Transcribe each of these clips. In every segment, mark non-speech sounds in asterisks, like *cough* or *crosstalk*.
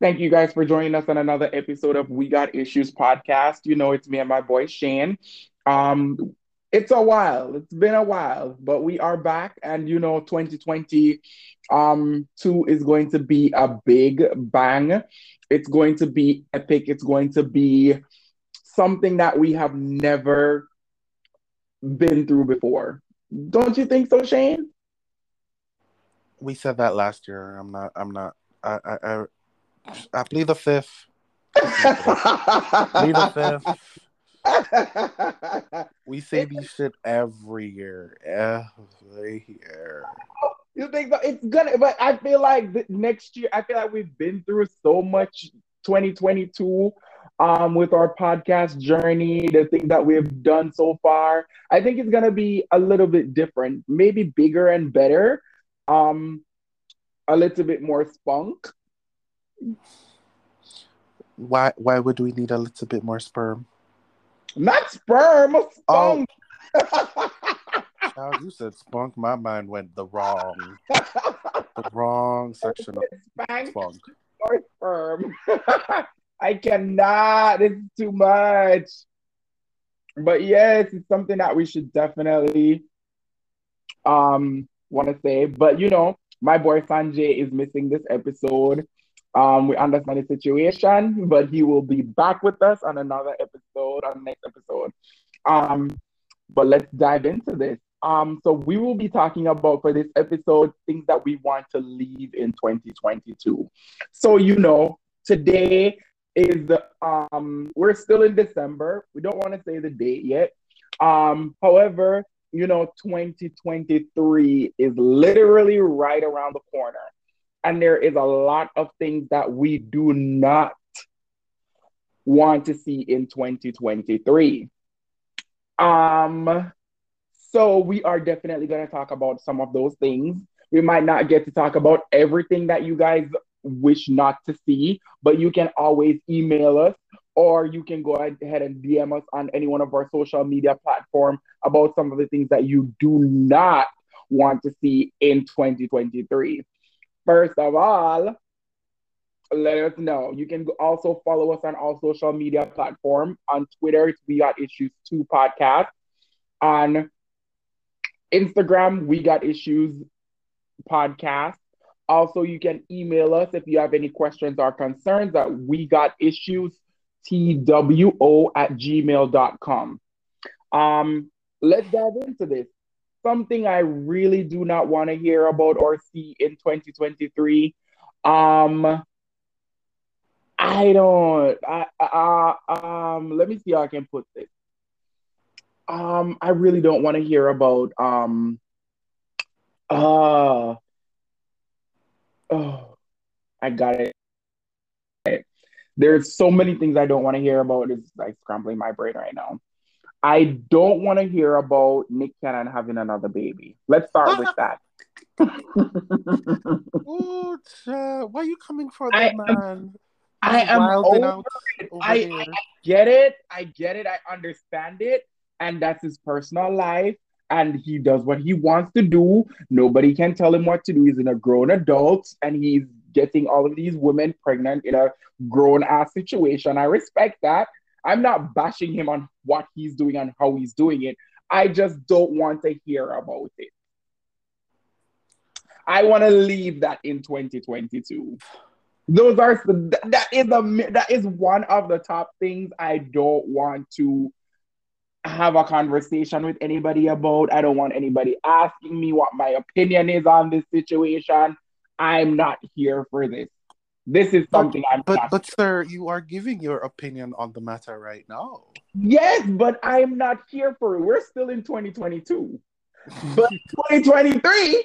Thank you guys for joining us on another episode of We Got Issues podcast. You know, it's me and my boy Shane. Um, it's a while, it's been a while, but we are back, and you know, 2020 um, is going to be a big bang. It's going to be epic. It's going to be something that we have never been through before. Don't you think so, Shane? We said that last year. I'm not. I'm not. I. I. I, I plead the fifth. plead the fifth. *laughs* we say these shit every year. Every year. You think that it's gonna? But I feel like next year. I feel like we've been through so much 2022 um, with our podcast journey, the things that we've done so far. I think it's gonna be a little bit different, maybe bigger and better, um, a little bit more spunk. Why? Why would we need a little bit more sperm? Not sperm, spunk. Oh. *laughs* Child, you said spunk. My mind went the wrong, the wrong section of spunk. Or sperm. *laughs* I cannot. It's too much. But yes, it's something that we should definitely um want to say. But you know, my boy Sanjay is missing this episode. Um, we understand the situation, but he will be back with us on another episode, on the next episode. Um, but let's dive into this. Um, so we will be talking about for this episode things that we want to leave in 2022. So you know, today is um we're still in December. We don't want to say the date yet. Um, however, you know, 2023 is literally right around the corner. And there is a lot of things that we do not want to see in 2023. Um, so we are definitely going to talk about some of those things. We might not get to talk about everything that you guys wish not to see, but you can always email us or you can go ahead and DM us on any one of our social media platform about some of the things that you do not want to see in 2023. First of all, let us know. You can also follow us on all social media platform. On Twitter, We Got Issues 2 Podcast. On Instagram, We Got Issues Podcast. Also, you can email us if you have any questions or concerns at we got issues two at gmail.com. Um, let's dive into this. Something I really do not want to hear about or see in 2023. Um, I don't. I, uh, um, let me see how I can put this. Um, I really don't want to hear about um. Uh, oh, I got it. There's so many things I don't want to hear about. It's like scrambling my brain right now. I don't want to hear about Nick Cannon having another baby. Let's start with *laughs* that. Ooh, why are you coming for that, I, man? I am over, over I, I get it. I get it. I understand it. And that's his personal life and he does what he wants to do. Nobody can tell him what to do. He's in a grown adult and he's getting all of these women pregnant in a grown ass situation. I respect that. I'm not bashing him on what he's doing and how he's doing it. I just don't want to hear about it. I want to leave that in 2022. Those are that is a that is one of the top things I don't want to have a conversation with anybody about. I don't want anybody asking me what my opinion is on this situation. I'm not here for this. This is something but, I'm but but sir, you are giving your opinion on the matter right now. Yes, but I'm not here for it. We're still in 2022. but *laughs* 2023,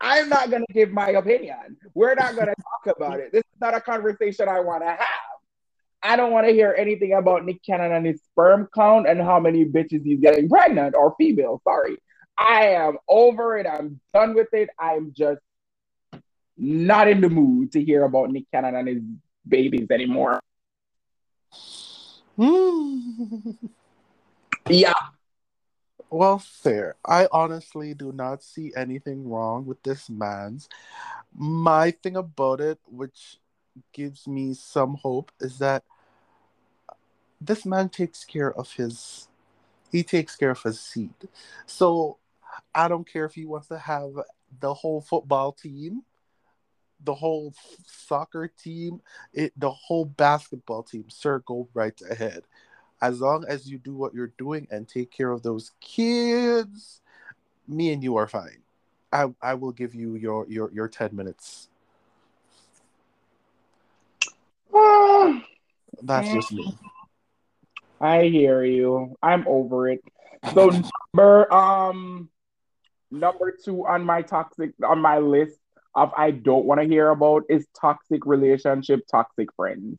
I'm not gonna give my opinion. We're not gonna *laughs* talk about it. This is not a conversation I want to have. I don't want to hear anything about Nick Cannon and his sperm count and how many bitches he's getting pregnant or female. Sorry. I am over it. I'm done with it. I'm just not in the mood to hear about Nick Cannon and his babies anymore. Hmm. yeah. Well, fair. I honestly do not see anything wrong with this man's. My thing about it, which gives me some hope is that this man takes care of his he takes care of his seed. So I don't care if he wants to have the whole football team, the whole soccer team, it the whole basketball team. Sir, go right ahead. As long as you do what you're doing and take care of those kids, me and you are fine. I, I will give you your your your 10 minutes. That's just me. I hear you. I'm over it. So number um number two on my toxic on my list of I don't want to hear about is toxic relationship, toxic friends.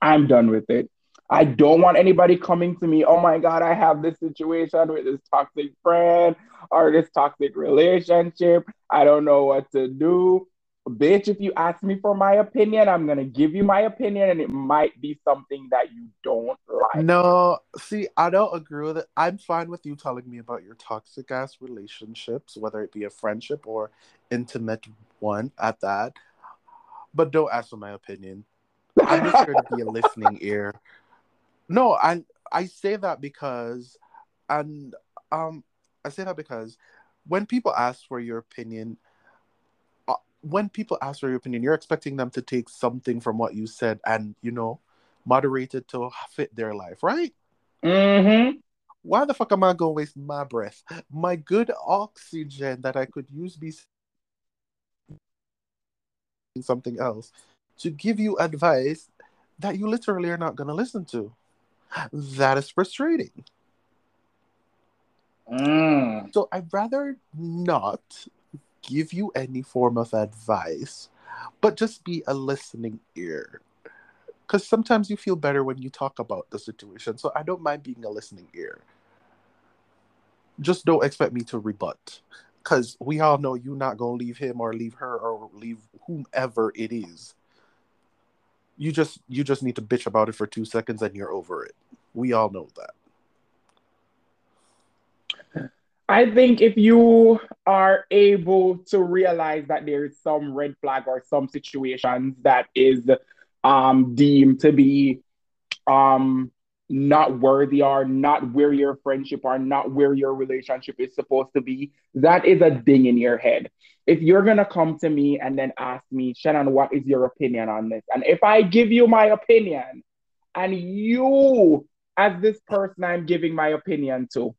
I'm done with it. I don't want anybody coming to me, oh my God, I have this situation with this toxic friend or this toxic relationship. I don't know what to do. Bitch, if you ask me for my opinion, I'm to give you my opinion and it might be something that you don't like. No, see, I don't agree with it. I'm fine with you telling me about your toxic ass relationships, whether it be a friendship or intimate one at that. But don't ask for my opinion. I'm just here to be a listening *laughs* ear. No, I I say that because and um I say that because when people ask for your opinion, when people ask for your opinion, you're expecting them to take something from what you said and you know moderate it to fit their life, right? Mm-hmm. Why the fuck am I gonna waste my breath, my good oxygen that I could use be something else to give you advice that you literally are not gonna listen to? That is frustrating. Mm. So I'd rather not give you any form of advice, but just be a listening ear. Because sometimes you feel better when you talk about the situation. So I don't mind being a listening ear. Just don't expect me to rebut. Because we all know you're not going to leave him or leave her or leave whomever it is. You just you just need to bitch about it for two seconds and you're over it. We all know that. I think if you are able to realize that there is some red flag or some situations that is um, deemed to be um, not worthy or not where your friendship or not where your relationship is supposed to be, that is a ding in your head. If you're gonna come to me and then ask me, Shannon, what is your opinion on this? And if I give you my opinion and you, as this person I'm giving my opinion to,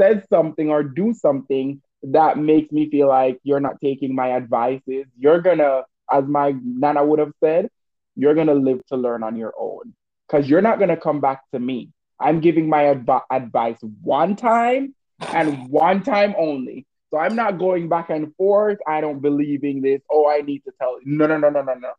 says something or do something that makes me feel like you're not taking my advices, you're gonna, as my nana would have said, you're gonna live to learn on your own. Because you're not gonna come back to me. I'm giving my adv- advice one time and one time only. So I'm not going back and forth. I don't believe in this. Oh, I need to tell. No, no, no, no, no, no.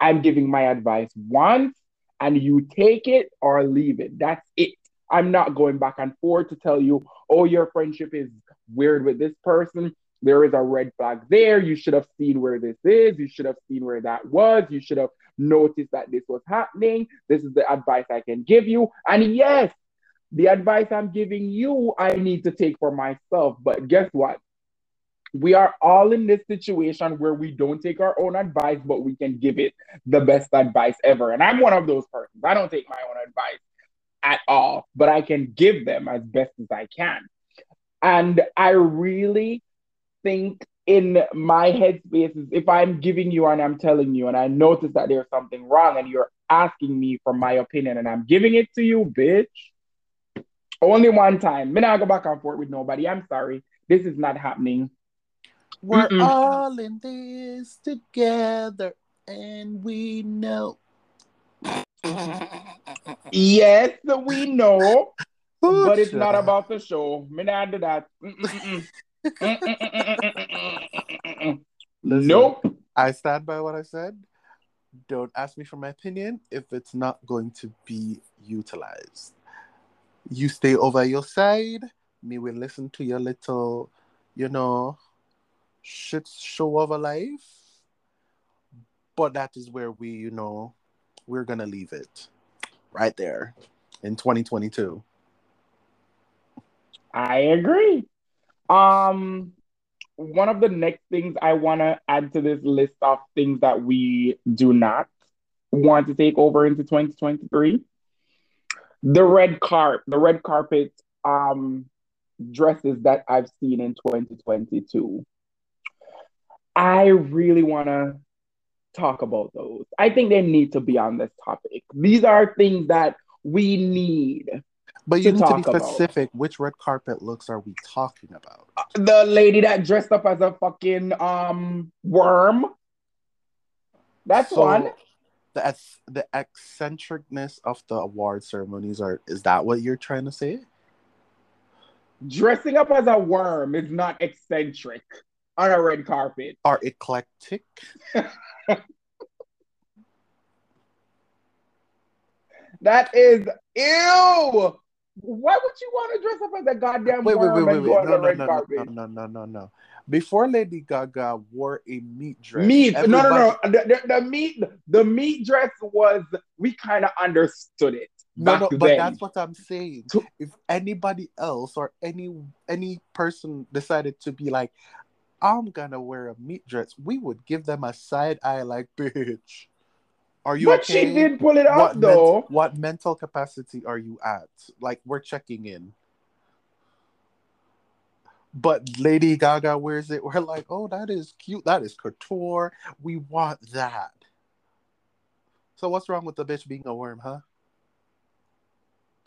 I'm giving my advice once and you take it or leave it. That's it. I'm not going back and forth to tell you, oh, your friendship is weird with this person. There is a red flag there. You should have seen where this is. You should have seen where that was. You should have noticed that this was happening. This is the advice I can give you. And yes, the advice I'm giving you, I need to take for myself. But guess what? We are all in this situation where we don't take our own advice, but we can give it the best advice ever. And I'm one of those persons. I don't take my own advice at all, but I can give them as best as I can. And I really think in my headspace is if I'm giving you and I'm telling you and I notice that there's something wrong and you're asking me for my opinion and I'm giving it to you, bitch. Only one time. Me not go back and forth with nobody. I'm sorry. This is not happening. We're Mm-mm. all in this together and we know. Yes, we know, but it's not about the show. Me not do that. Listen. Nope. I stand by what I said. Don't ask me for my opinion if it's not going to be utilized. You stay over your side. Me will listen to your little, you know, shit show of a life. But that is where we, you know, we're gonna leave it right there in 2022. I agree. Um, one of the next things I want to add to this list of things that we do not want to take over into 2023. The red carpet, the red carpet um, dresses that I've seen in 2022. I really want to talk about those. I think they need to be on this topic. These are things that we need. But you need to be specific. About. Which red carpet looks are we talking about? The lady that dressed up as a fucking um worm. That's so one. The the eccentricness of the award ceremonies are is that what you're trying to say? Dressing up as a worm is not eccentric on a red carpet. Are eclectic. *laughs* that is ew. Why would you want to dress up as a goddamn wait, worm wait, wait, wait, wait. No, no, no, no, no, no, no, no. Before Lady Gaga wore a meat dress. Meat. Everybody... No, no, no. The, the, the, meat. The meat dress was. We kind of understood it. No, no, but then. that's what I'm saying. If anybody else or any any person decided to be like, I'm gonna wear a meat dress, we would give them a side eye like, bitch. Are you but okay? she did pull it off what though. Men- what mental capacity are you at? Like we're checking in. But Lady Gaga wears it. We're like, oh, that is cute. That is couture. We want that. So what's wrong with the bitch being a worm, huh?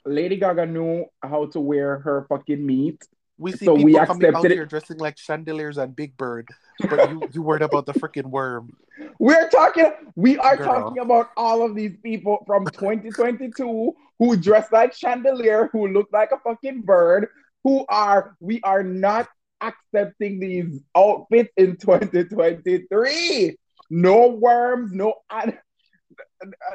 Lady Gaga knew how to wear her fucking meat. We see so people we coming out it. here dressing like chandeliers and Big Bird, but you you worried about the freaking worm. *laughs* We're talking. We are Girl. talking about all of these people from 2022 who dress like chandelier, who look like a fucking bird, who are. We are not accepting these outfits in 2023. No worms, no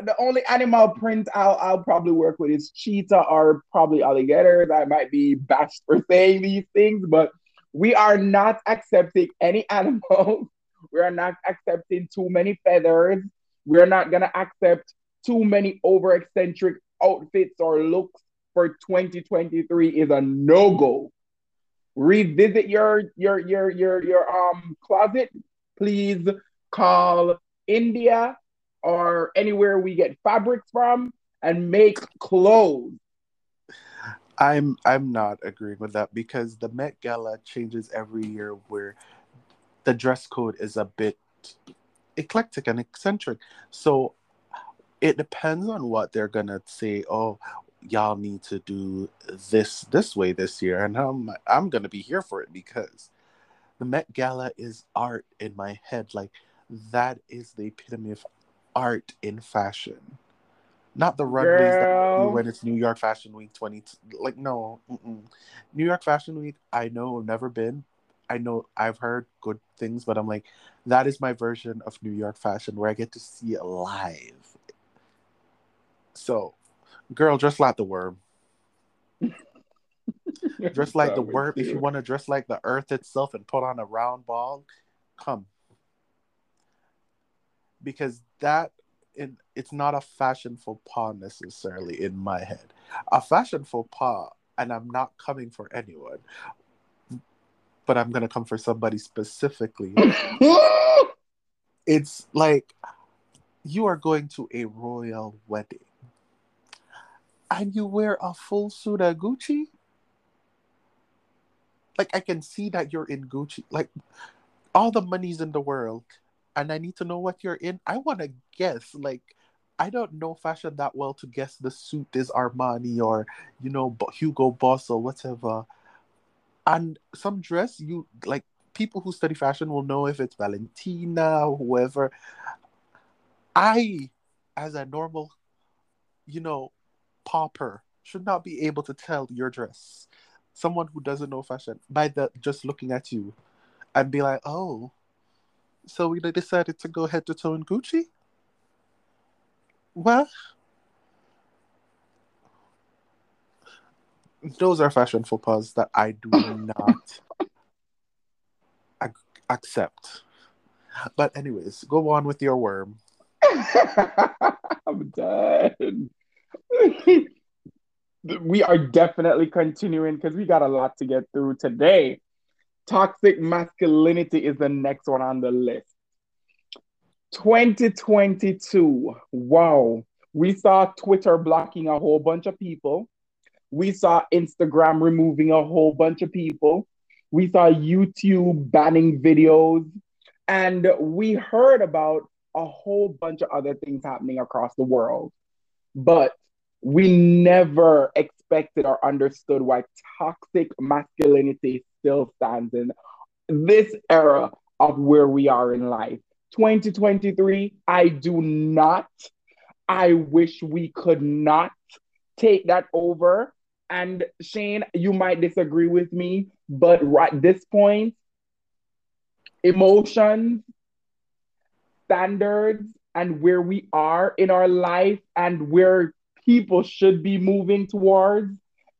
the only animal print I'll, I'll probably work with is cheetah or probably alligators. I might be bashed for saying these things, but we are not accepting any *laughs* animals. We are not accepting too many feathers. We're not gonna accept too many over eccentric outfits or looks for 2023 is a no-go. Revisit your your your your your um closet. Please call India or anywhere we get fabrics from and make clothes. I'm I'm not agreeing with that because the Met Gala changes every year where the dress code is a bit eclectic and eccentric. So it depends on what they're gonna say. Oh, y'all need to do this this way this year, and I'm I'm gonna be here for it because the Met Gala is art in my head. Like that is the epitome of art in fashion. Not the runways that when it's New York Fashion Week 20. Like, no. Mm-mm. New York Fashion Week, I know, I've never been. I know I've heard good things, but I'm like, that is my version of New York fashion where I get to see it live. So, girl, dress like the worm. *laughs* dress like the worm. If you want to dress like the earth itself and put on a round ball, come because that in, it's not a fashion faux pas necessarily in my head. A fashion faux pas, and I'm not coming for anyone, but I'm gonna come for somebody specifically. *laughs* it's like you are going to a royal wedding and you wear a full suit of Gucci. Like I can see that you're in Gucci. Like all the money's in the world and I need to know what you're in, I want to guess. Like, I don't know fashion that well to guess the suit is Armani or, you know, Hugo Boss or whatever. And some dress, you like people who study fashion will know if it's Valentino, whoever. I, as a normal, you know, pauper, should not be able to tell your dress. Someone who doesn't know fashion by the just looking at you and be like, oh, so we decided to go head to toe in Gucci. Well, those are fashion faux pas that I do *laughs* not ac- accept. But anyways, go on with your worm. *laughs* I'm done. *laughs* we are definitely continuing because we got a lot to get through today. Toxic masculinity is the next one on the list. 2022. Wow. We saw Twitter blocking a whole bunch of people. We saw Instagram removing a whole bunch of people. We saw YouTube banning videos. And we heard about a whole bunch of other things happening across the world. But we never expected or understood why toxic masculinity still stands in this era of where we are in life. 2023, I do not, I wish we could not take that over. And Shane, you might disagree with me, but right this point, emotions, standards, and where we are in our life and where people should be moving towards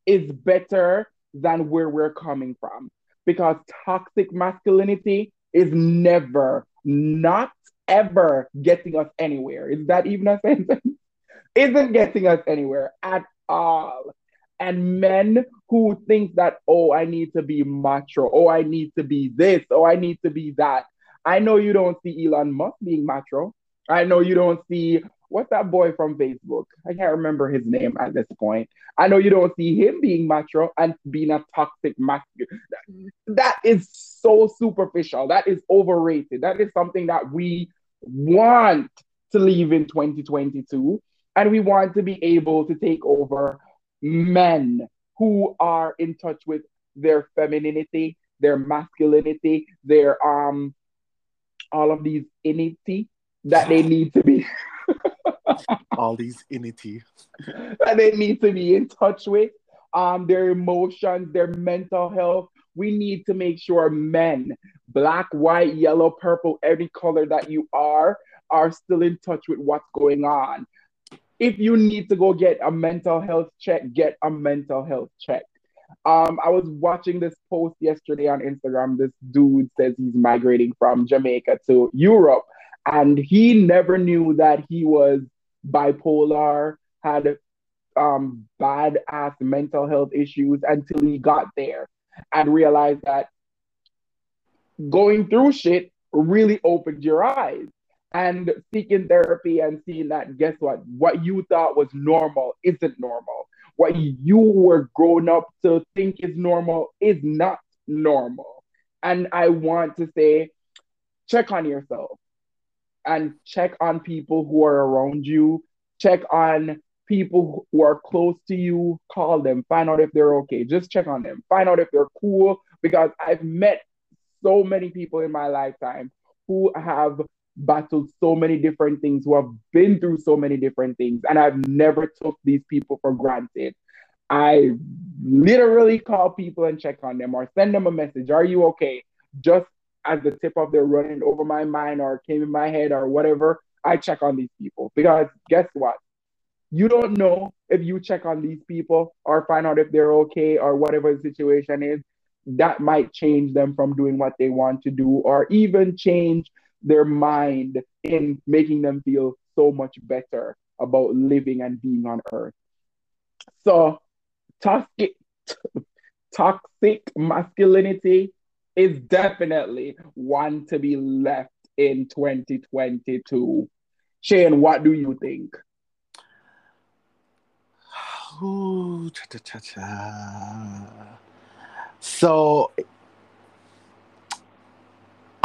is better than where we're coming from. Because toxic masculinity is never, not ever getting us anywhere. Is that even a *laughs* sentence? Isn't getting us anywhere at all. And men who think that, oh, I need to be macho, oh, I need to be this, oh, I need to be that. I know you don't see Elon Musk being macho. I know you don't see what's that boy from Facebook? I can't remember his name at this point. I know you don't see him being macho and being a toxic masculine. That is so superficial. That is overrated. That is something that we want to leave in 2022. And we want to be able to take over men who are in touch with their femininity, their masculinity, their um all of these innity that they *laughs* need to be all these inity *laughs* that they need to be in touch with. Um their emotions their mental health. We need to make sure men black white yellow purple every color that you are are still in touch with what's going on. If you need to go get a mental health check get a mental health check. Um, I was watching this post yesterday on Instagram. This dude says he's migrating from Jamaica to Europe, and he never knew that he was bipolar, had um, bad ass mental health issues until he got there and realized that going through shit really opened your eyes and seeking therapy and seeing that guess what? What you thought was normal isn't normal. What you were grown up to think is normal is not normal. And i want to say check on yourself and check on people who are around you, check on people who are close to you, call them, find out if they're okay. Just check on them, find out if they're cool, because I've met so many people in my lifetime who have battled so many different things, who have been through so many different things, and I've never took these people for granted. I literally call people and check on them or send them a message. Are you okay? Just as the tip of their running over my mind or came in my head or whatever, I check on these people because guess what? You don't know if you check on these people or find out if they're okay or whatever the situation is, that might change them from doing what they want to do or even change their mind in making them feel so much better about living and being on earth. So, toxic, *laughs* toxic masculinity is definitely one to be left in 2022. Shane, what do you think? Ooh, cha, cha, cha, so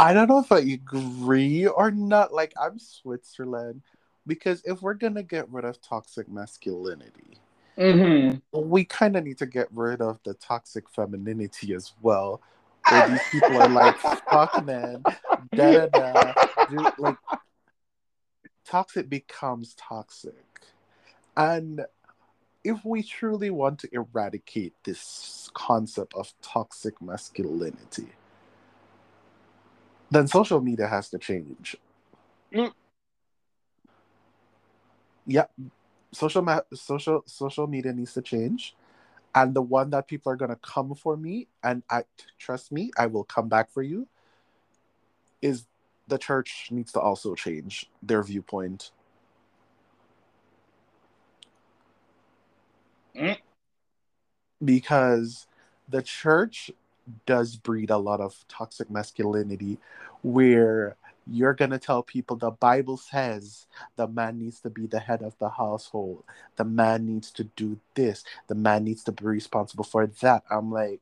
I don't know if I agree or not. Like I'm Switzerland because if we're gonna get rid of toxic masculinity, mm-hmm. we kind of need to get rid of the toxic femininity as well where these people are like, fuck man, da da da. Like, toxic becomes toxic. And if we truly want to eradicate this concept of toxic masculinity, then social media has to change. Mm. Yeah, social ma- social social media needs to change and the one that people are going to come for me and I trust me, I will come back for you is the church needs to also change their viewpoint. Mm. Because the church does breed a lot of toxic masculinity where you're going to tell people the Bible says the man needs to be the head of the household. The man needs to do this. The man needs to be responsible for that. I'm like,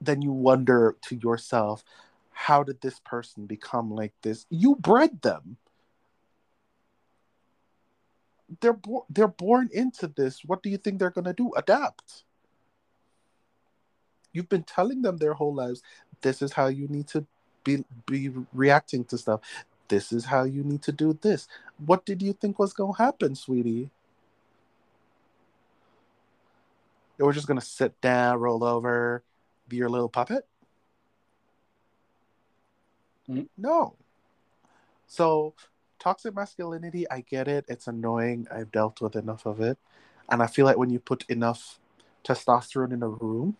then you wonder to yourself, how did this person become like this? You bred them. They're bo- they're born into this. What do you think they're gonna do? Adapt. You've been telling them their whole lives. This is how you need to be be reacting to stuff. This is how you need to do this. What did you think was gonna happen, sweetie? Were just gonna sit down, roll over, be your little puppet? Mm-hmm. No. So, toxic masculinity, I get it. It's annoying. I've dealt with enough of it. And I feel like when you put enough testosterone in a room,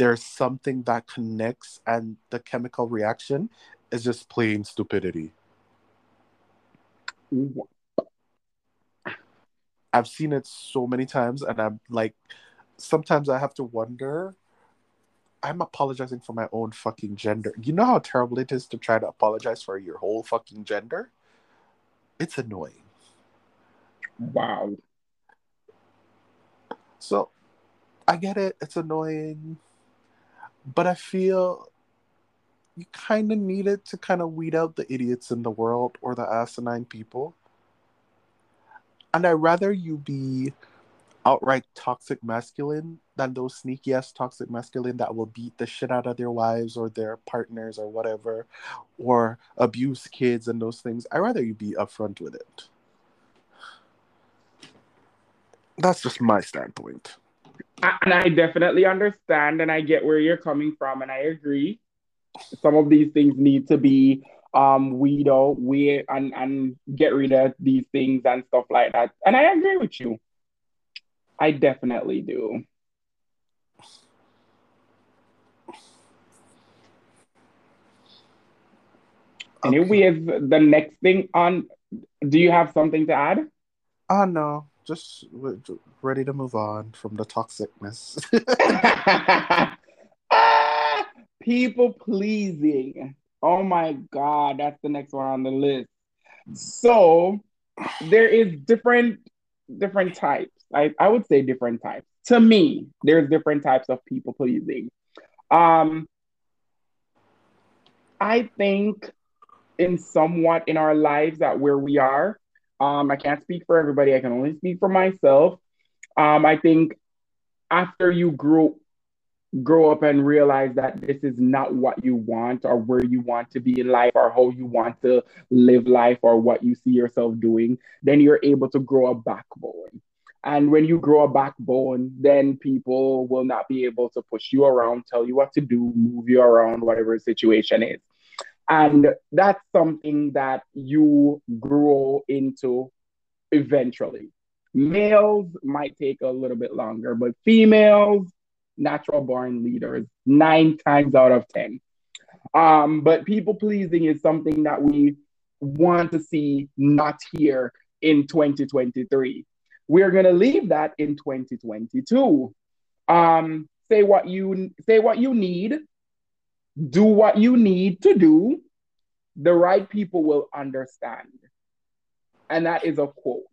there's something that connects, and the chemical reaction is just plain stupidity. I've seen it so many times, and I'm like, sometimes I have to wonder I'm apologizing for my own fucking gender. You know how terrible it is to try to apologize for your whole fucking gender? It's annoying. Wow. So I get it, it's annoying. But I feel you kind of need it to kind of weed out the idiots in the world or the asinine people. And I'd rather you be outright toxic masculine than those sneaky ass toxic masculine that will beat the shit out of their wives or their partners or whatever, or abuse kids and those things. I'd rather you be upfront with it. That's just my standpoint. And I definitely understand and I get where you're coming from and I agree. Some of these things need to be um weed out, we and and get rid of these things and stuff like that. And I agree with you. I definitely do. Okay. Anyways, the next thing on, do you have something to add? Oh, no. Just ready to move on from the toxicness. *laughs* people pleasing. Oh my God, that's the next one on the list. So there is different different types. I, I would say different types. To me, there's different types of people pleasing. Um, I think in somewhat in our lives that where we are, um, I can't speak for everybody. I can only speak for myself. Um, I think after you grow grow up and realize that this is not what you want or where you want to be in life or how you want to live life or what you see yourself doing, then you're able to grow a backbone. And when you grow a backbone, then people will not be able to push you around, tell you what to do, move you around, whatever the situation is. And that's something that you grow into eventually. Males might take a little bit longer, but females, natural born leaders, nine times out of 10. Um, but people pleasing is something that we want to see not here in 2023 we're going to leave that in 2022. Um, say what you say what you need, do what you need to do. The right people will understand. And that is a quote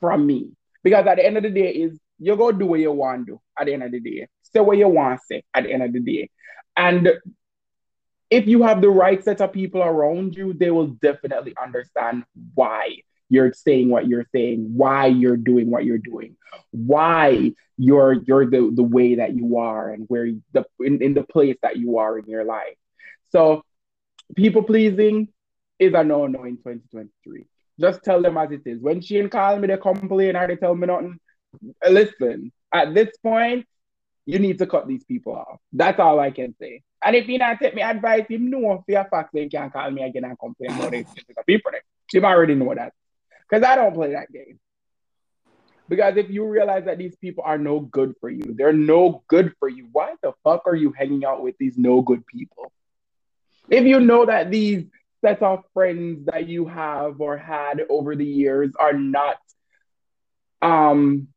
from me. Because at the end of the day, is you go do what you want to do at the end of the day. Say what you want to say at the end of the day. And if you have the right set of people around you, they will definitely understand why you're saying what you're saying, why you're doing what you're doing, why you're you're the, the way that you are and where the in, in the place that you are in your life. So people pleasing is a no-no in 2023. Just tell them as it is. When she and call me, they complain or they tell me nothing. Listen, at this point, you need to cut these people off. That's all I can say. And if you not take me advice, him know for a fact they can't call me again and complain about it. *laughs* People, him already know that. Because I don't play that game. Because if you realize that these people are no good for you, they're no good for you, why the fuck are you hanging out with these no good people? If you know that these sets of friends that you have or had over the years are not um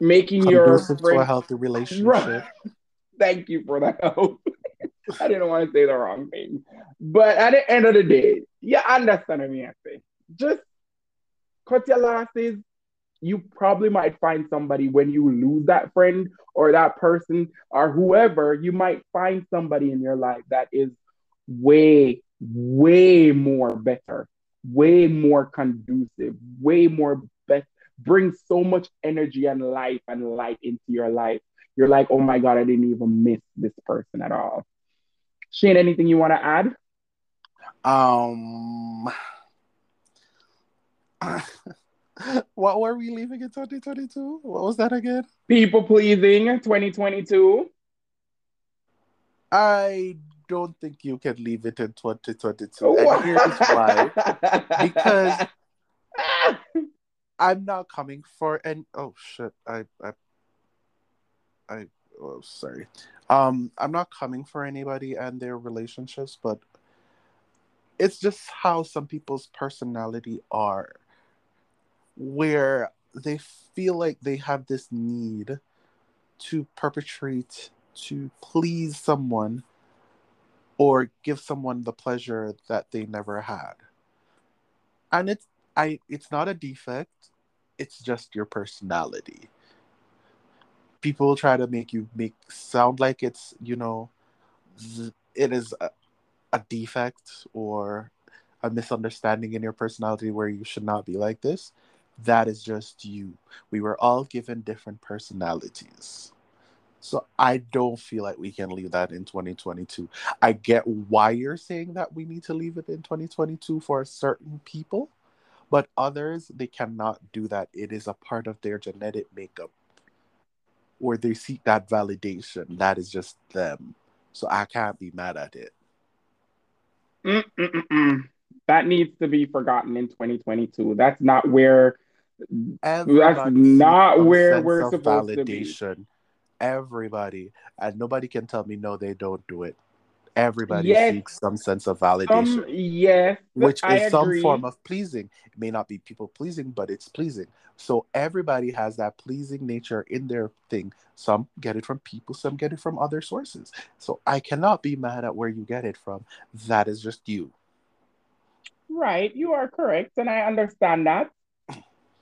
making your friend... to a healthy relationship. *laughs* Thank you for that. *laughs* I didn't want to say the wrong thing. But at the end of the day, you understand what I say. Just cut your losses. You probably might find somebody when you lose that friend or that person or whoever, you might find somebody in your life that is way, way more better, way more conducive, way more best, brings so much energy and life and light into your life. You're like, oh my God, I didn't even miss this person at all. Shane, anything you want to add? Um, *laughs* what were we leaving in 2022? What was that again? People pleasing 2022. I don't think you can leave it in 2022. And here's why. *laughs* because I'm not coming for and oh shit, I I I oh sorry. Um I'm not coming for anybody and their relationships, but it's just how some people's personality are where they feel like they have this need to perpetrate to please someone or give someone the pleasure that they never had. And it's i it's not a defect. It's just your personality. People try to make you make sound like it's you know it is a, a defect or a misunderstanding in your personality where you should not be like this that is just you. We were all given different personalities. So I don't feel like we can leave that in 2022. I get why you're saying that we need to leave it in 2022 for certain people, but others they cannot do that. It is a part of their genetic makeup where they seek that validation. That is just them. So I can't be mad at it. Mm-mm-mm. That needs to be forgotten in 2022. That's not where Everybody That's not where we're supposed validation. to be. Everybody, and nobody can tell me no, they don't do it. Everybody yes. seeks some sense of validation. Um, yes, which I is agree. some form of pleasing. It may not be people pleasing, but it's pleasing. So everybody has that pleasing nature in their thing. Some get it from people, some get it from other sources. So I cannot be mad at where you get it from. That is just you. Right, you are correct, and I understand that.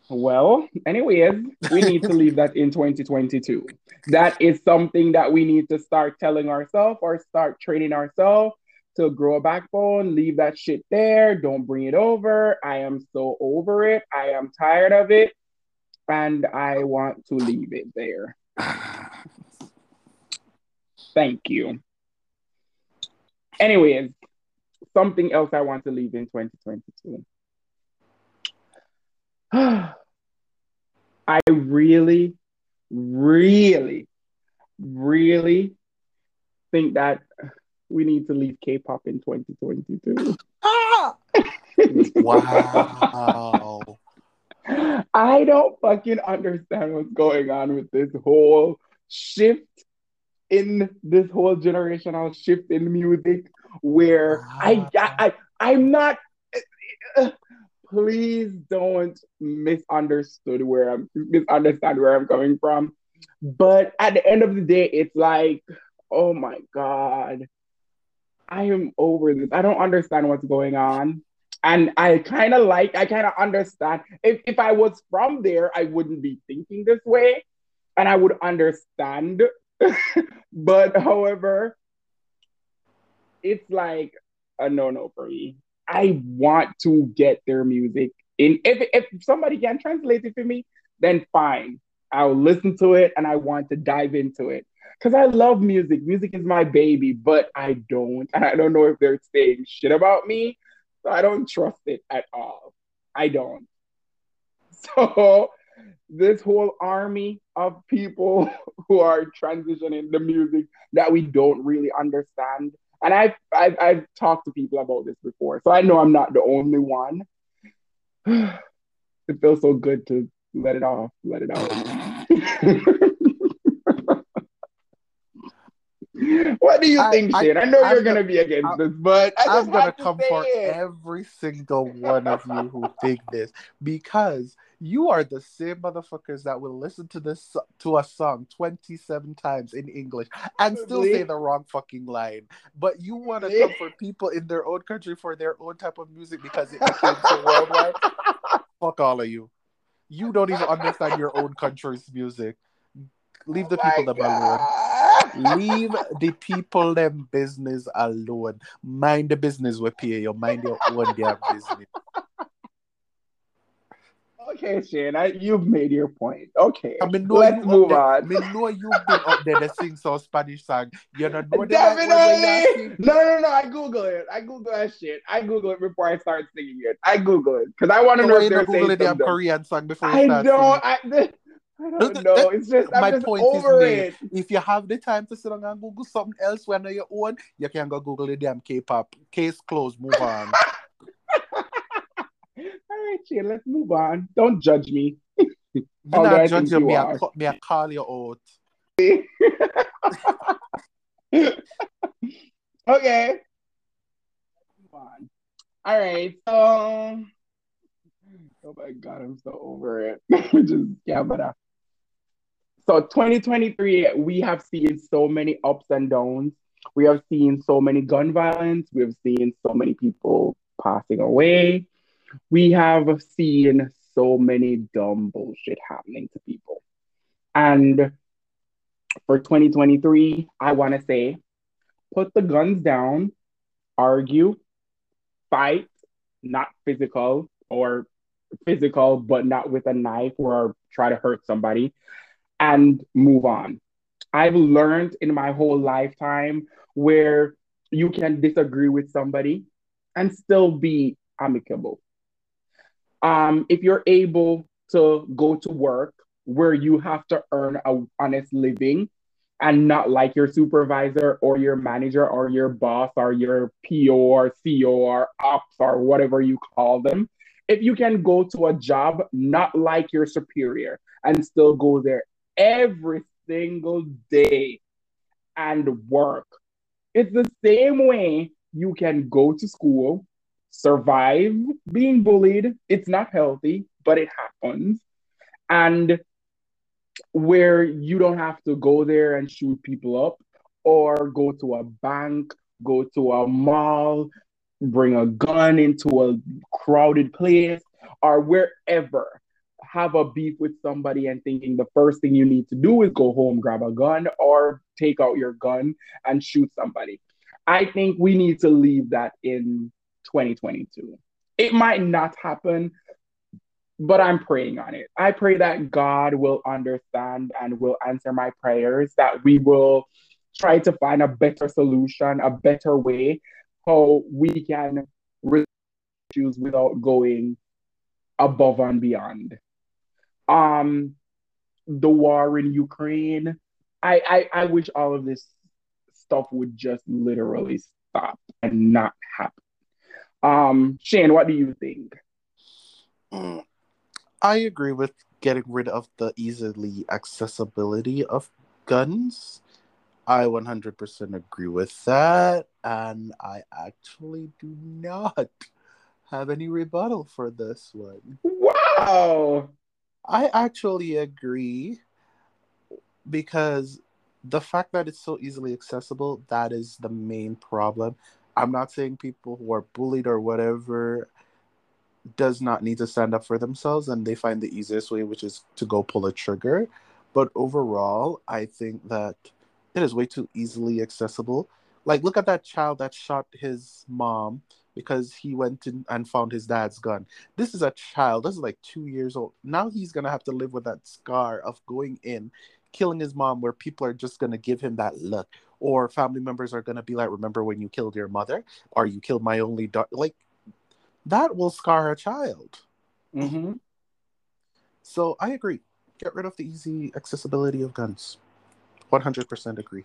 Well, anyways, we need to leave that in 2022. That is something that we need to start telling ourselves or start training ourselves to grow a backbone, leave that shit there, don't bring it over. I am so over it. I am tired of it. And I want to leave it there. Thank you. Anyways, something else I want to leave in 2022. *sighs* I really, really, really think that we need to leave K-pop in 2022. Ah! *laughs* wow. *laughs* I don't fucking understand what's going on with this whole shift in this whole generational shift in music where wow. I, I I I'm not uh, please don't misunderstood where I'm misunderstand where I'm coming from. But at the end of the day, it's like, oh my God, I am over this. I don't understand what's going on. And I kind of like, I kind of understand. If, if I was from there, I wouldn't be thinking this way and I would understand. *laughs* but however, it's like a no no for me. I want to get their music. And if if somebody can translate it for me, then fine. I'll listen to it and I want to dive into it. Because I love music. Music is my baby, but I don't. I don't know if they're saying shit about me. So I don't trust it at all. I don't. *laughs* So this whole army of people *laughs* who are transitioning the music that we don't really understand and I've, I've, I've talked to people about this before, so I know I'm not the only one. *sighs* it feels so good to let it off, let it out. *laughs* what do you I, think, Shane? I, I know I'm you're gonna, gonna be against I'm, this, but I am gonna come for it. every single one of you who think this because you are the same motherfuckers that will listen to this to a song 27 times in English and still say the wrong fucking line. But you want to come for people in their own country for their own type of music because it became so worldwide. *laughs* Fuck all of you. You don't even understand your own country's music. Leave the oh people them alone. *laughs* Leave the people them business alone. Mind the business we pay you. Mind your own damn business. Okay, Shane, I, you've made your point. Okay, I mean, let's move on. I mean, know you've been up there to sing some Spanish song. You're know, know definitely. No, no, no. I Google it. I Google that shit. I Google it before I start singing it. I Google it because I want to so know if they're Google saying. Korean song before you start *laughs* I don't. I, I don't know. It's just I'm my just point over is, it. If you have the time to sit down and Google something else when you own, you can go Google the damn K-pop. Case closed. Move on. *laughs* Right, chill. Let's move on. Don't judge me. *laughs* you not judge me. I, me, I call you out. *laughs* okay. Move on. All right. So, oh my god, I'm so over it. *laughs* Just yeah, but uh, so 2023, we have seen so many ups and downs. We have seen so many gun violence. We have seen so many people passing away we have seen so many dumb bullshit happening to people. And for 2023, I want to say put the guns down, argue, fight, not physical or physical, but not with a knife or try to hurt somebody, and move on. I've learned in my whole lifetime where you can disagree with somebody and still be amicable um, if you're able to go to work where you have to earn a honest living and not like your supervisor or your manager or your boss or your PO or CO or ops or whatever you call them. If you can go to a job not like your superior and still go there every single day and work, it's the same way you can go to school survive being bullied. It's not healthy, but it happens. And where you don't have to go there and shoot people up or go to a bank, go to a mall, bring a gun into a crowded place or wherever have a beef with somebody and thinking the first thing you need to do is go home, grab a gun, or take out your gun and shoot somebody. I think we need to leave that in 2022. It might not happen, but I'm praying on it. I pray that God will understand and will answer my prayers, that we will try to find a better solution, a better way how we can resolve issues without going above and beyond. Um, the war in Ukraine, I, I, I wish all of this stuff would just literally stop and not happen. Um, Shane, what do you think? Mm, I agree with getting rid of the easily accessibility of guns. I 100% agree with that. And I actually do not have any rebuttal for this one. Wow. I actually agree because the fact that it's so easily accessible, that is the main problem. I'm not saying people who are bullied or whatever does not need to stand up for themselves and they find the easiest way, which is to go pull a trigger. But overall, I think that it is way too easily accessible. Like, look at that child that shot his mom because he went in and found his dad's gun. This is a child, this is like two years old. Now he's gonna have to live with that scar of going in, killing his mom, where people are just gonna give him that look or family members are going to be like remember when you killed your mother? Or you killed my only daughter like that will scar a child. Mm-hmm. so i agree. Get rid of the easy accessibility of guns. 100% agree.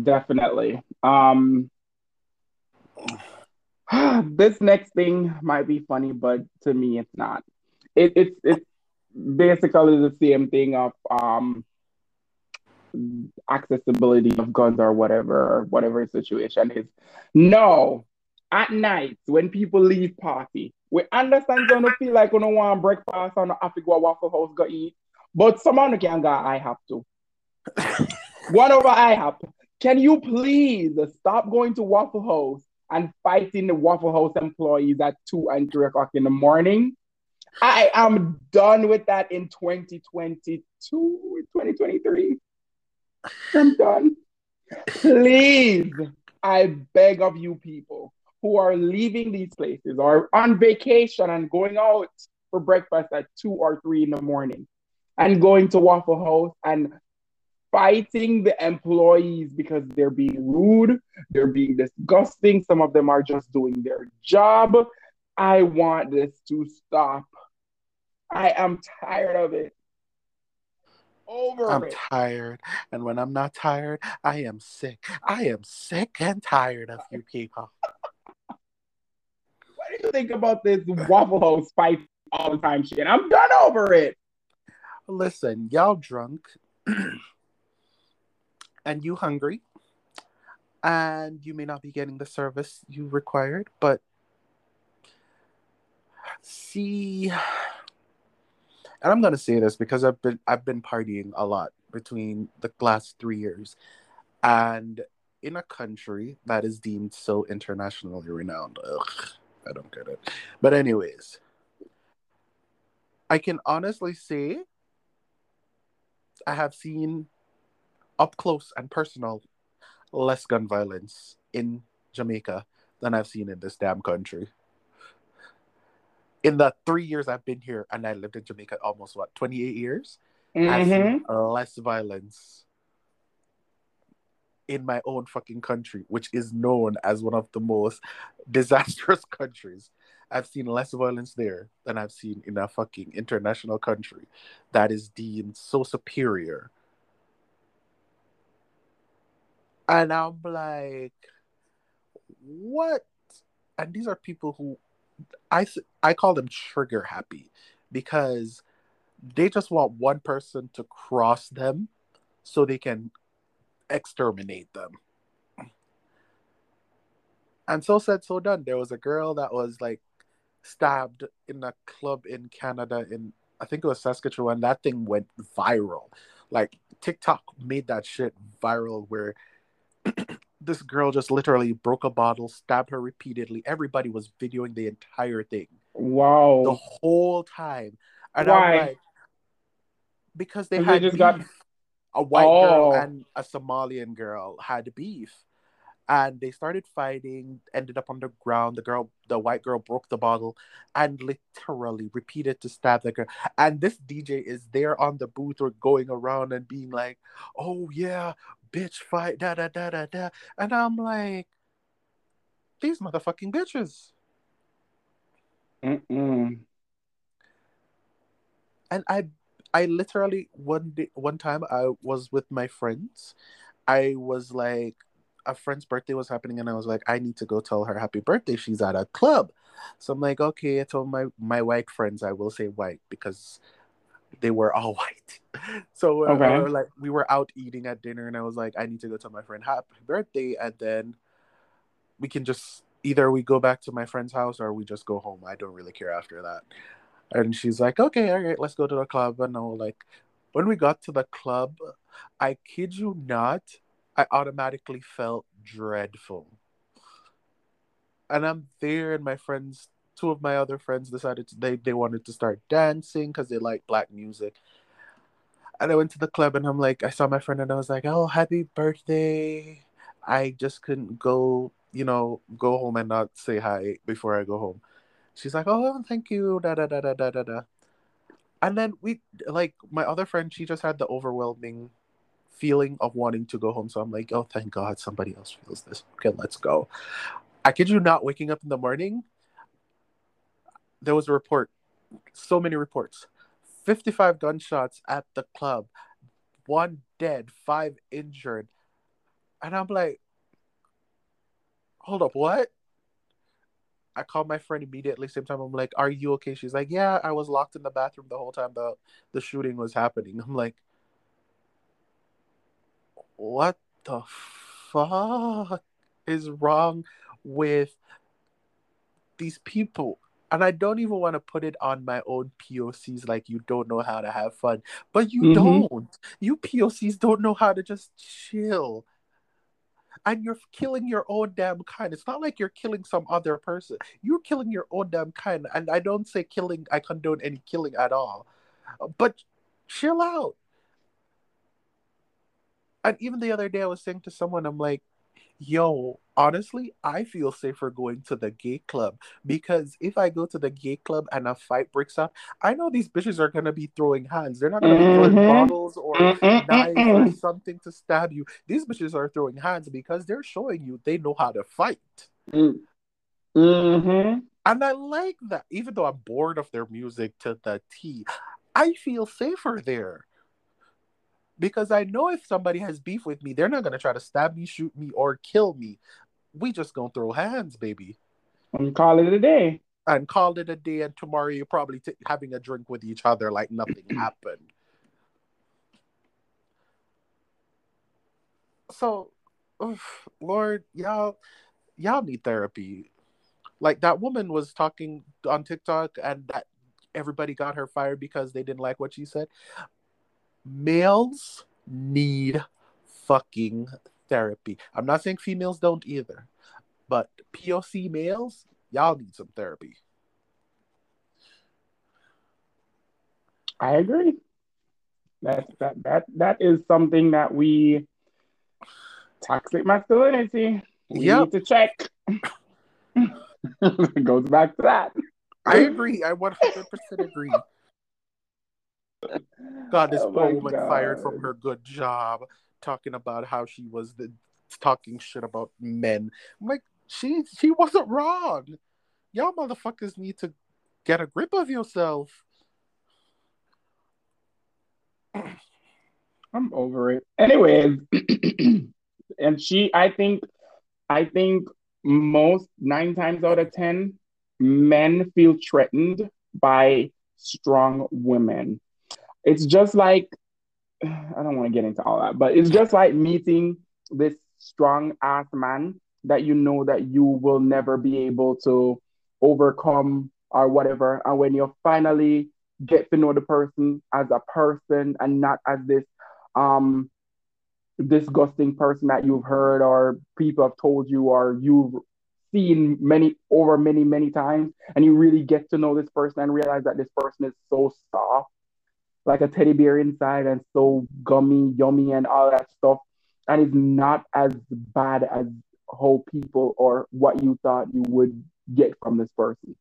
Definitely. Um *sighs* this next thing might be funny but to me it's not. It, it's it's basically the same thing of um accessibility of guns or whatever, or whatever situation is. No, at night when people leave party, we understand you don't feel like you don't want breakfast and have to go Waffle House go eat, but someone can go, I have to. *laughs* One over I have. Can you please stop going to Waffle House and fighting the Waffle House employees at two and three o'clock in the morning? I am done with that in 2022, 2023. I'm done. Please, I beg of you people who are leaving these places or on vacation and going out for breakfast at two or three in the morning and going to Waffle House and fighting the employees because they're being rude, they're being disgusting. Some of them are just doing their job. I want this to stop. I am tired of it. Over I'm it. tired. And when I'm not tired, I am sick. I am sick and tired of you people. What do you think about this Waffle House fight all the time shit? I'm done over it. Listen, y'all drunk and you hungry and you may not be getting the service you required, but see and I'm gonna say this because I've been I've been partying a lot between the last three years, and in a country that is deemed so internationally renowned. Ugh, I don't get it. But anyways, I can honestly say I have seen up close and personal less gun violence in Jamaica than I've seen in this damn country in the three years I've been here, and I lived in Jamaica almost what twenty eight years, I've seen mm-hmm. less violence in my own fucking country, which is known as one of the most *laughs* disastrous *laughs* countries. I've seen less violence there than I've seen in a fucking international country that is deemed so superior. And I'm like, what? And these are people who I I call them trigger happy because they just want one person to cross them so they can exterminate them. And so said, so done. There was a girl that was like stabbed in a club in Canada in I think it was Saskatchewan. That thing went viral. Like TikTok made that shit viral where *clears throat* this girl just literally broke a bottle, stabbed her repeatedly. Everybody was videoing the entire thing. Wow. The whole time. And Why? I'm like, because they They had just beef. got- a white girl Oh. and a Somalian girl had beef. And they started fighting, ended up on the ground. The girl, the white girl broke the bottle and literally repeated to stab the girl. And this DJ is there on the booth or going around and being like, oh yeah, bitch fight, da da da da da. And I'm like, these motherfucking bitches. Mm-mm. and I I literally one day one time I was with my friends. I was like a friend's birthday was happening and I was like, I need to go tell her happy birthday. She's at a club. So I'm like, okay, I told my my white friends, I will say white because they were all *laughs* white. So uh, Okay. uh, like we were out eating at dinner and I was like, I need to go tell my friend happy birthday and then we can just either we go back to my friend's house or we just go home. I don't really care after that. And she's like, okay, all right, let's go to the club. And I was like, when we got to the club, I kid you not, I automatically felt dreadful. And I'm there, and my friends, two of my other friends decided to, they, they wanted to start dancing because they like black music. And I went to the club and I'm like, I saw my friend and I was like, oh, happy birthday. I just couldn't go, you know, go home and not say hi before I go home. She's like, oh, thank you, da da da da da da da. And then we, like, my other friend, she just had the overwhelming feeling of wanting to go home. So I'm like, oh, thank God somebody else feels this. Okay, let's go. I kid you not, waking up in the morning, there was a report, so many reports 55 gunshots at the club, one dead, five injured. And I'm like, hold up, what? I called my friend immediately. Same time, I'm like, "Are you okay?" She's like, "Yeah, I was locked in the bathroom the whole time the the shooting was happening." *laughs* I'm like, what the fuck is wrong with these people? And I don't even want to put it on my own POCs like you don't know how to have fun. But you mm-hmm. don't. You POCs don't know how to just chill. And you're killing your own damn kind. It's not like you're killing some other person. You're killing your own damn kind. And I don't say killing, I condone any killing at all. But chill out. And even the other day, I was saying to someone, I'm like, yo, honestly, I feel safer going to the gay club because if I go to the gay club and a fight breaks out, I know these bitches are gonna be throwing hands. They're not gonna mm-hmm. be throwing mm-hmm. bottles or mm-hmm. knives or mm-hmm. something to stab you. These bitches are throwing hands because they're showing you they know how to fight. Mm-hmm. And I like that, even though I'm bored of their music to the T, I feel safer there because I know if somebody has beef with me, they're not gonna try to stab me, shoot me, or kill me. We just gonna throw hands, baby. And call it a day. And call it a day, and tomorrow you're probably t- having a drink with each other like nothing *clears throat* happened. So, oof, Lord, y'all, y'all need therapy. Like that woman was talking on TikTok, and that everybody got her fired because they didn't like what she said males need fucking therapy. I'm not saying females don't either, but POC males, y'all need some therapy. I agree. That that that that is something that we toxic masculinity. We yep. need to check. it *laughs* goes back to that. I agree. I 100% agree. God, this oh poor woman God. fired from her good job, talking about how she was the talking shit about men. I'm like, she she wasn't wrong. Y'all motherfuckers need to get a grip of yourself. *clears throat* I'm over it. Anyways, *clears throat* and she, I think, I think most nine times out of ten, men feel threatened by strong women it's just like I don't want to get into all that, but it's just like meeting this strong ass man that you know that you will never be able to overcome or whatever. And when you finally get to know the person as a person and not as this um disgusting person that you've heard or people have told you or you've seen many over many many times and you really get to know this person and realize that this person is so soft like a teddy bear inside and so gummy, yummy, and all that stuff. And it's not as bad as how people or what you thought you would get from this person.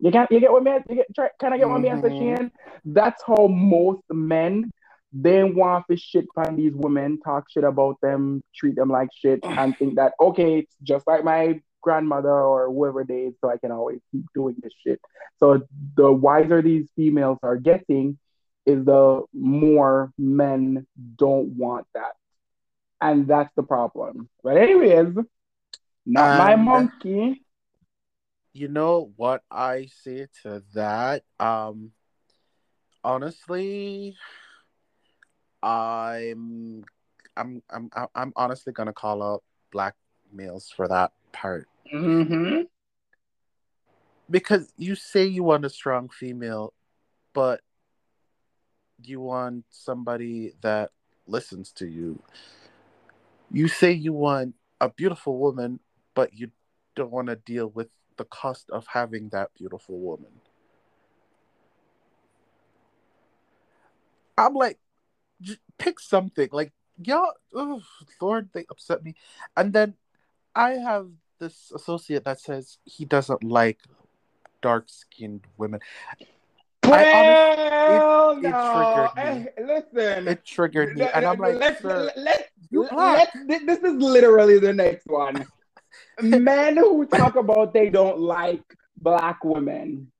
You can't you get what me you get try, can I get mm-hmm. what saying? That's how most men they want to shit on these women, talk shit about them, treat them like shit, and *clears throat* think that okay, it's just like my grandmother or whoever they is, so I can always keep doing this shit. So the wiser these females are getting, is the more men don't want that. And that's the problem. But anyways, not my monkey. You know what I say to that? Um honestly, I'm I'm I'm I'm honestly gonna call out black males for that part. Mm-hmm. Because you say you want a strong female, but you want somebody that listens to you. You say you want a beautiful woman, but you don't want to deal with the cost of having that beautiful woman. I'm like, pick something. Like, y'all, oh, Lord, they upset me. And then I have this associate that says he doesn't like dark skinned women. Well, it, it, no. Hey, listen. It triggered me, and I'm like, let's, let's, let's, this is literally the next one. *laughs* Men who talk about they don't like black women.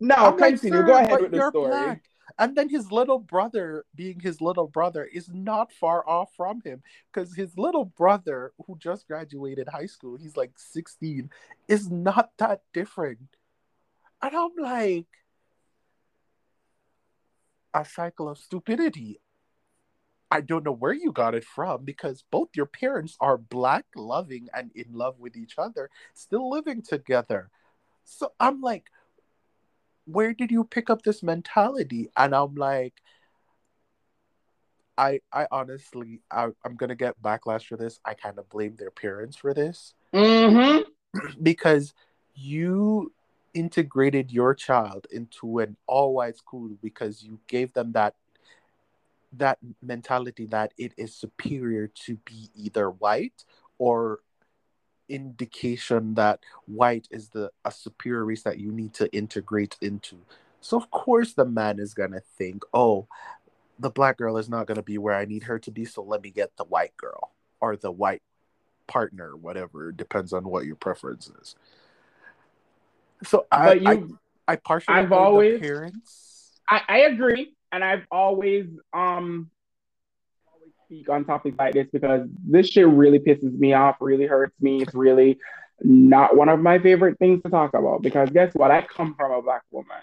No, continue. Like, Go ahead with the story. Black. And then his little brother, being his little brother, is not far off from him because his little brother, who just graduated high school, he's like 16, is not that different. And I'm like, a cycle of stupidity. I don't know where you got it from because both your parents are black, loving, and in love with each other, still living together. So I'm like, where did you pick up this mentality? And I'm like, I I honestly I, I'm gonna get backlash for this. I kind of blame their parents for this. Mm-hmm. *clears throat* because you integrated your child into an all white school because you gave them that that mentality that it is superior to be either white or indication that white is the a superior race that you need to integrate into. So of course the man is gonna think oh the black girl is not gonna be where i need her to be so let me get the white girl or the white partner whatever depends on what your preference is so i you, I, I partially i've always parents I, I agree and I've always um always speak on topics like this because this shit really pisses me off, really hurts me. It's really not one of my favorite things to talk about because guess what? I come from a black woman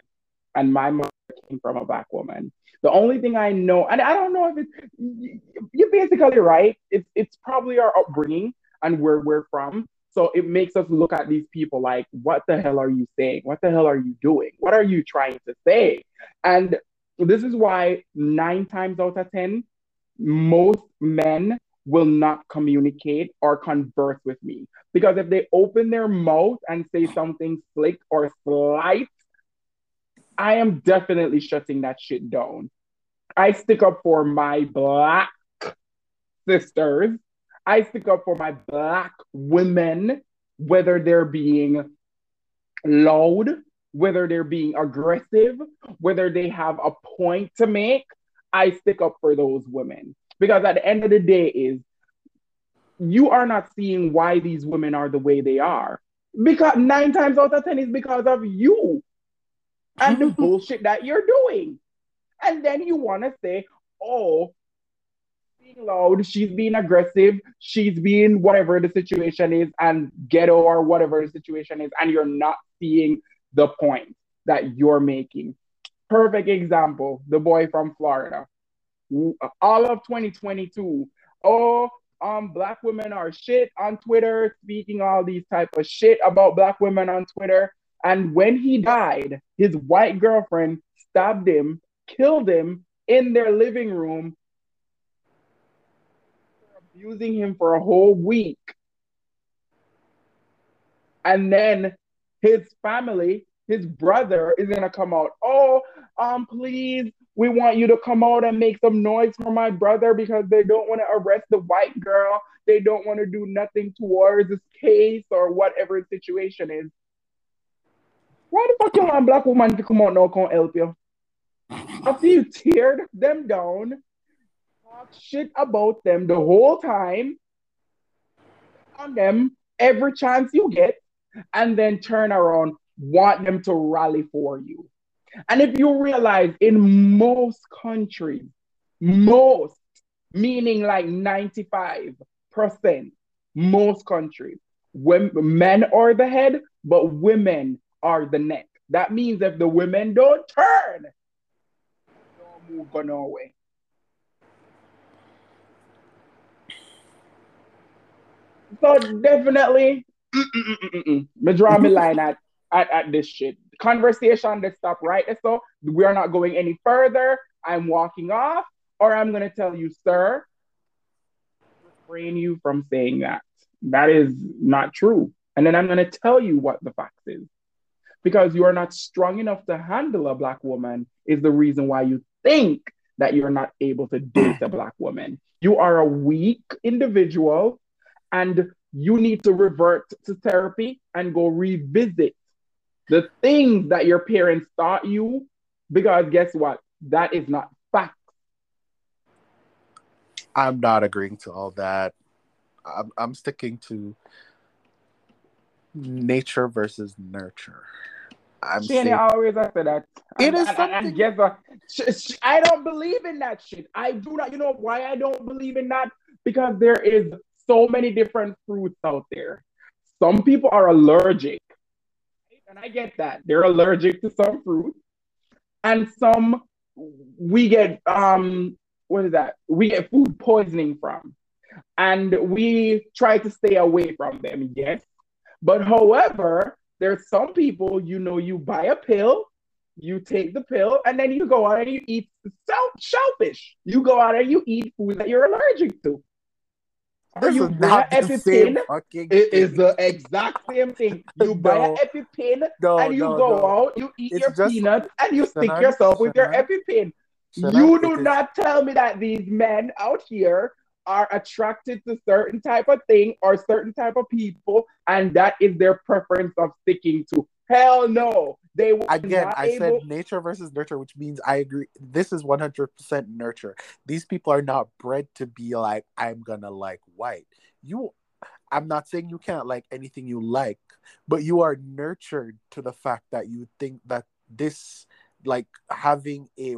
and my mother came from a black woman. The only thing I know, and I don't know if it's you're basically right. It's it's probably our upbringing and where we're from. So it makes us look at these people like, what the hell are you saying? What the hell are you doing? What are you trying to say? And this is why nine times out of 10, most men will not communicate or converse with me. Because if they open their mouth and say something slick or slight, I am definitely shutting that shit down. I stick up for my black sisters. I stick up for my black women, whether they're being loud, whether they're being aggressive, whether they have a point to make, I stick up for those women. Because at the end of the day is you are not seeing why these women are the way they are. Because nine times out of ten is because of you and the *laughs* bullshit that you're doing. And then you want to say, oh, being loud, she's being aggressive, she's being whatever the situation is, and ghetto or whatever the situation is, and you're not seeing the point that you're making. Perfect example the boy from Florida. All of 2022. Oh, um, black women are shit on Twitter, speaking all these type of shit about black women on Twitter. And when he died, his white girlfriend stabbed him, killed him in their living room, abusing him for a whole week. And then his family, his brother is gonna come out. Oh, um, please, we want you to come out and make some noise for my brother because they don't want to arrest the white girl. They don't want to do nothing towards this case or whatever the situation is. Why the fuck you want black woman to come out now can't help you? After you teared them down, talk shit about them the whole time on them every chance you get, and then turn around, want them to rally for you. And if you realize in most countries, most, meaning like 95%, most countries, women, men are the head, but women are the neck. That means if the women don't turn, don't move go nowhere. So definitely. Me draw me line at, at, at this shit. Conversation, let's stop right there. So we are not going any further. I'm walking off, or I'm gonna tell you, sir, refrain you from saying that. That is not true. And then I'm gonna tell you what the fact is. Because you are not strong enough to handle a black woman is the reason why you think that you're not able to date a *clears throat* black woman. You are a weak individual and you need to revert to therapy and go revisit the things that your parents taught you because guess what that is not fact i'm not agreeing to all that i'm, I'm sticking to nature versus nurture I'm Shani always after that. It and, is and, something. And guess what? I don't believe in that shit. I do not. You know why I don't believe in that? Because there is so many different fruits out there. Some people are allergic, and I get that. They're allergic to some fruit, and some we get um what is that? We get food poisoning from. And we try to stay away from them, yes. But however, there's some people, you know, you buy a pill, you take the pill, and then you go out and you eat self shellfish. You go out and you eat food that you're allergic to. Or This you is buy not an the same EpiPen. fucking It is thing. the exact same thing. *laughs* You buy No. an EpiPen No, and you no, go no. out, you eat It's your just- peanuts, and you stick Shannon, yourself with your Shannon, EpiPen. You it do is- not tell me that these men out here are attracted to certain type of thing or certain type of people, and that is their preference of sticking to. Hell no, they were Again, I able. said nature versus nurture, which means I agree. This is 100% nurture. These people are not bred to be like, I'm gonna like white. You, I'm not saying you can't like anything you like, but you are nurtured to the fact that you think that this, like having a,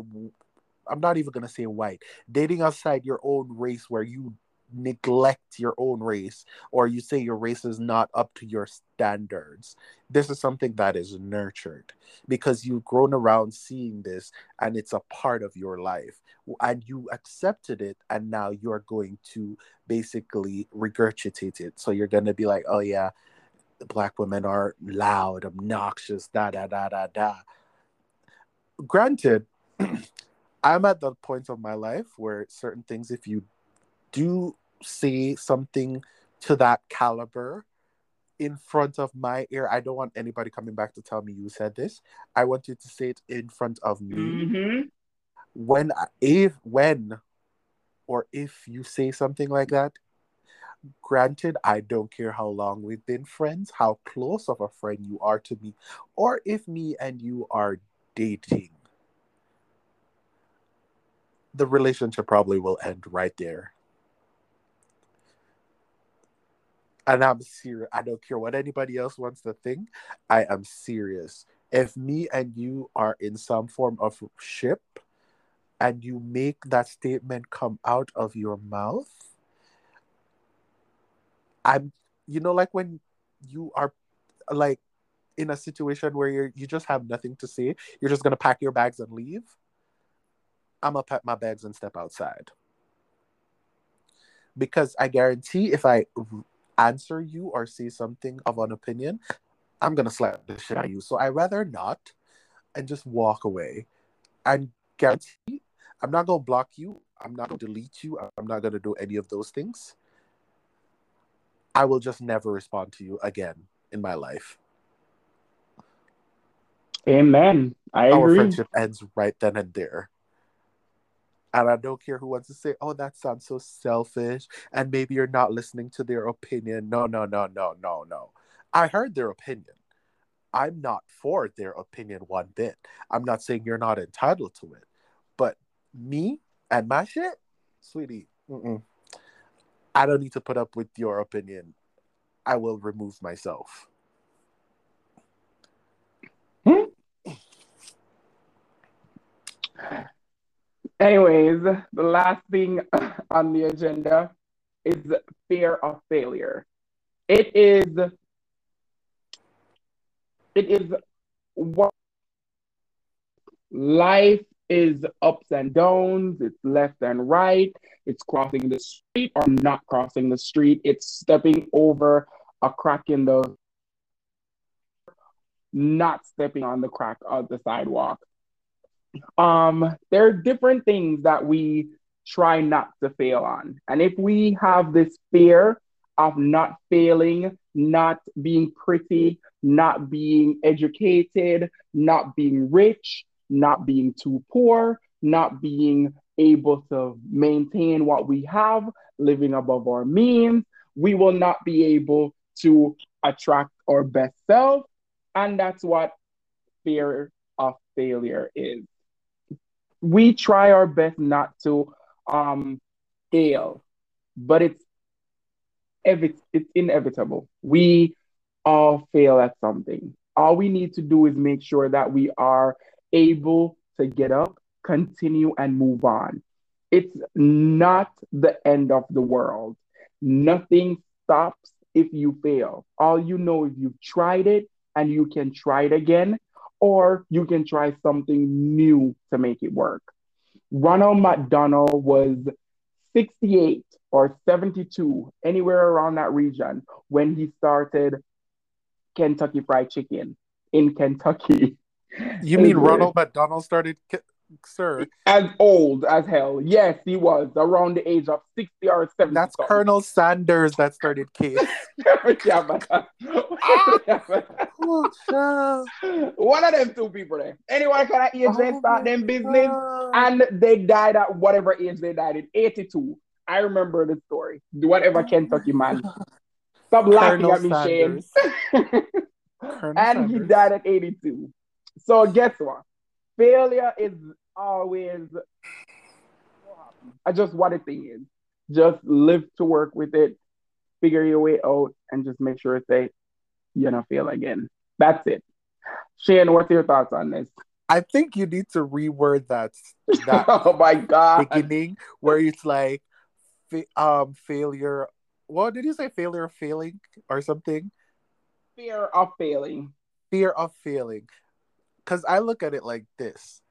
I'm not even gonna say white, dating outside your own race where you neglect your own race or you say your race is not up to your standards this is something that is nurtured because you've grown around seeing this and it's a part of your life. And you accepted it and now you're going to basically regurgitate it. So you're going to be like oh yeah black women are loud obnoxious da da da da da. Granted *clears throat* i'm at the point of my life where certain things if you do say something to that caliber in front of my ear. I don't want anybody coming back to tell me you said this. I want you to say it in front of me. Mhm. When if when or if you say something like that, granted, I don't care how long we've been friends, how close of a friend you are to me, or if me and you are dating. The relationship probably will end right there. And I'm serious. I don't care what anybody else wants to think. I am serious. If me and you are in some form of ship and you make that statement come out of your mouth, I'm, you know, like when you are like in a situation where you're, you just have nothing to say, you're just gonna pack your bags and leave. I'm gonna pack my bags and step outside because I guarantee if I answer you or say something of an opinion, I'm gonna slap the shit out of you. So I rather not and just walk away. And guarantee I'm not gonna block you. I'm not gonna delete you. I'm not gonna do any of those things. I will just never respond to you again in my life. Amen. I Our agree. friendship ends right then and there. And I don't care who wants to say, oh, that sounds so selfish. And maybe you're not listening to their opinion. No, no, no, no, no, no. I heard their opinion. I'm not for their opinion one bit. I'm not saying you're not entitled to it. But me and my shit, sweetie, mm-mm. I don't need to put up with your opinion. I will remove myself. Hmm? *sighs* *sighs* Anyways, the last thing *laughs* on the agenda is fear of failure. It is it is what life is ups and downs, it's left and right, it's crossing the street or not crossing the street, it's stepping over a crack in the not stepping on the crack of the sidewalk um there are different things that we try not to fail on. And if we have this fear of not failing not being pretty not being educated not being rich not being too poor not being able to maintain what we have living above our means we will not be able to attract our best self. And that's what fear of failure is we try our best not to um, fail, but it's it's inevitable. We all fail at something. All we need to do is make sure that we are able to get up, continue, and move on. It's not the end of the world. Nothing stops if you fail. All you know is you've tried it and you can try it again or you can try something new to make it work. Ronald McDonald was 68 or 72, anywhere around that region, when he started Kentucky Fried Chicken in Kentucky. You mean *laughs* Ronald McDonald started, sir? As old as hell. Yes, he was around the age of 60 or 70. That's something. Colonel Sanders that started Case. *laughs* yeah, but, ah! *laughs* One of them two people there. Anyone can age oh they start them oh business God. and they died at whatever age they died in 82. I remember the story. Whatever oh Kentucky man. Stop laughing at me, Shane. *laughs* and Sanders. he died at 82. So guess what? Failure is always I just what a thing is. Just live to work with it, figure your way out, and just make sure that you're not fail again. That's it. Shane, what's your thoughts on this? I think you need to reword that. that *laughs* oh my god! Beginning where it's like, um, failure. What did you say? Failure of failing or something? Fear of failing. Fear of failing. Because I look at it like this: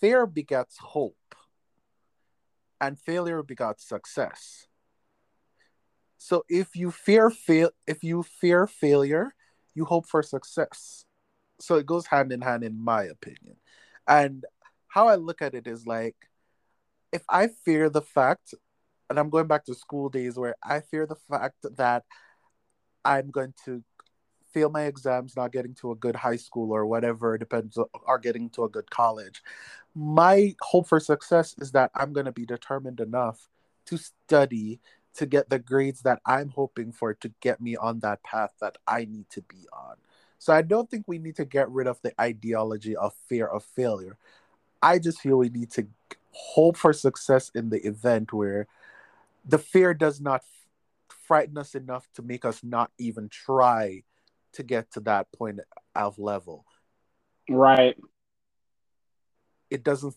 fear begets hope, and failure begets success. So if you fear fail, if you fear failure, you hope for success. So it goes hand in hand in my opinion. And how i look at it is like if i fear the fact and i'm going back to school days where i fear the fact that i'm going to fail my exams not getting to a good high school or whatever depends are getting to a good college my hope for success is that i'm going to be determined enough to study to get the grades that i'm hoping for to get me on that path that i need to be on so I don't think we need to get rid of the ideology of fear of failure. I just feel we need to hope for success in the event where the fear does not frighten us enough to make us not even try to get to that point of level. Right. It doesn't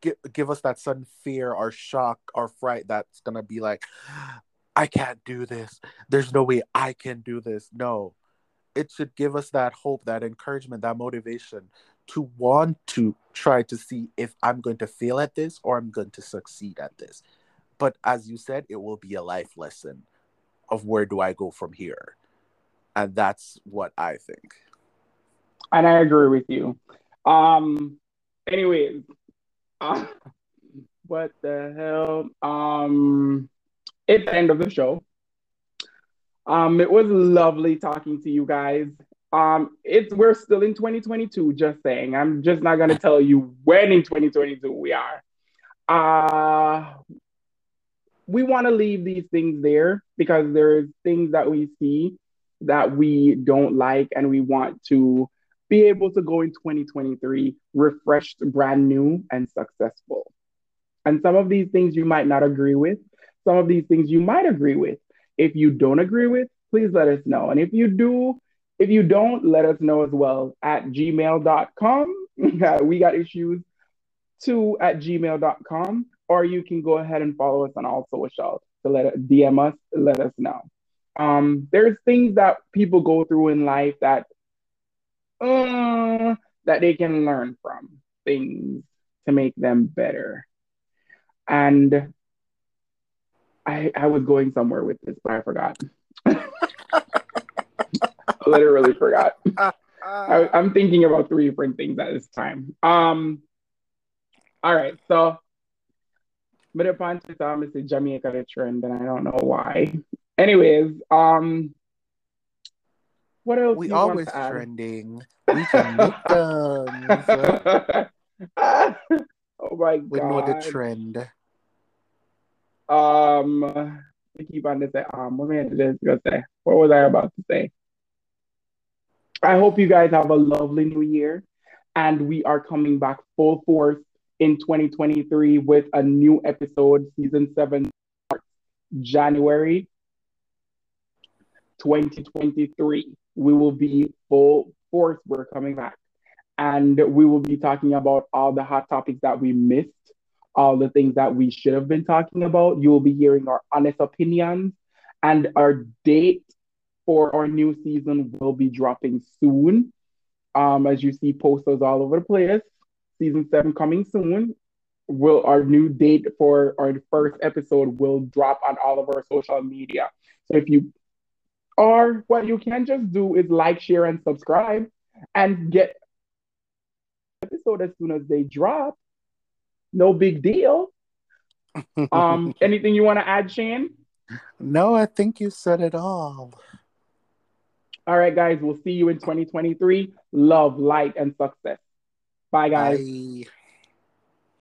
give, give us that sudden fear or shock or fright that's going to be like, I can't do this. There's no way I can do this. No it should give us that hope, that encouragement, that motivation to want to try to see if I'm going to fail at this or I'm going to succeed at this. But as you said, it will be a life lesson of where do I go from here. And that's what I think. And I agree with you. Um anyways, uh, *laughs* what the hell? Um it's the end of the show. Um, it was lovely talking to you guys. Um, it's we're still in 2022, just saying. I'm just not gonna tell you when in 2022 we are. Uh we want to leave these things there because there's things that we see that we don't like and we want to be able to go in 2023 refreshed, brand new, and successful. And some of these things you might not agree with, some of these things you might agree with. If you don't agree with, please let us know. And if you do, if you don't, let us know as well at gmail.com. *laughs* we got issues too at gmail.com. Or you can go ahead and follow us on all socials to let DM us, let us know. Um, there's things that people go through in life that uh, that they can learn from things to make them better. And I, I was going somewhere with this, but I forgot. *laughs* Literally forgot. *laughs* I, am thinking about three different things at this time. Um, all right, so but upon to Tom is a Jamaica trend, and I don't know why. Anyways, um, what else? We always trending. We can make *laughs* them. oh my god! We know the trend. Um, I keep on to say, um, what man did gonna say? What was I about to say? I hope you guys have a lovely new year, and we are coming back full force in 2023 with a new episode, season seven, January 2023. We will be full force. We're coming back, and we will be talking about all the hot topics that we missed all the things that we should have been talking about. You will be hearing our honest opinions, and our date for our new season will be dropping soon. Um, as you see posters all over the place, season seven coming soon. will our new date for our first episode will drop on all of our social media. So if you or what you can just do is like, share, and subscribe and get episode as soon as they drop. No big deal. *laughs* um, anything you want to add, Shane? No, I think you said it all. All right, guys, we'll see you in 2023. Love, light, and success. Bye, guys. Bye.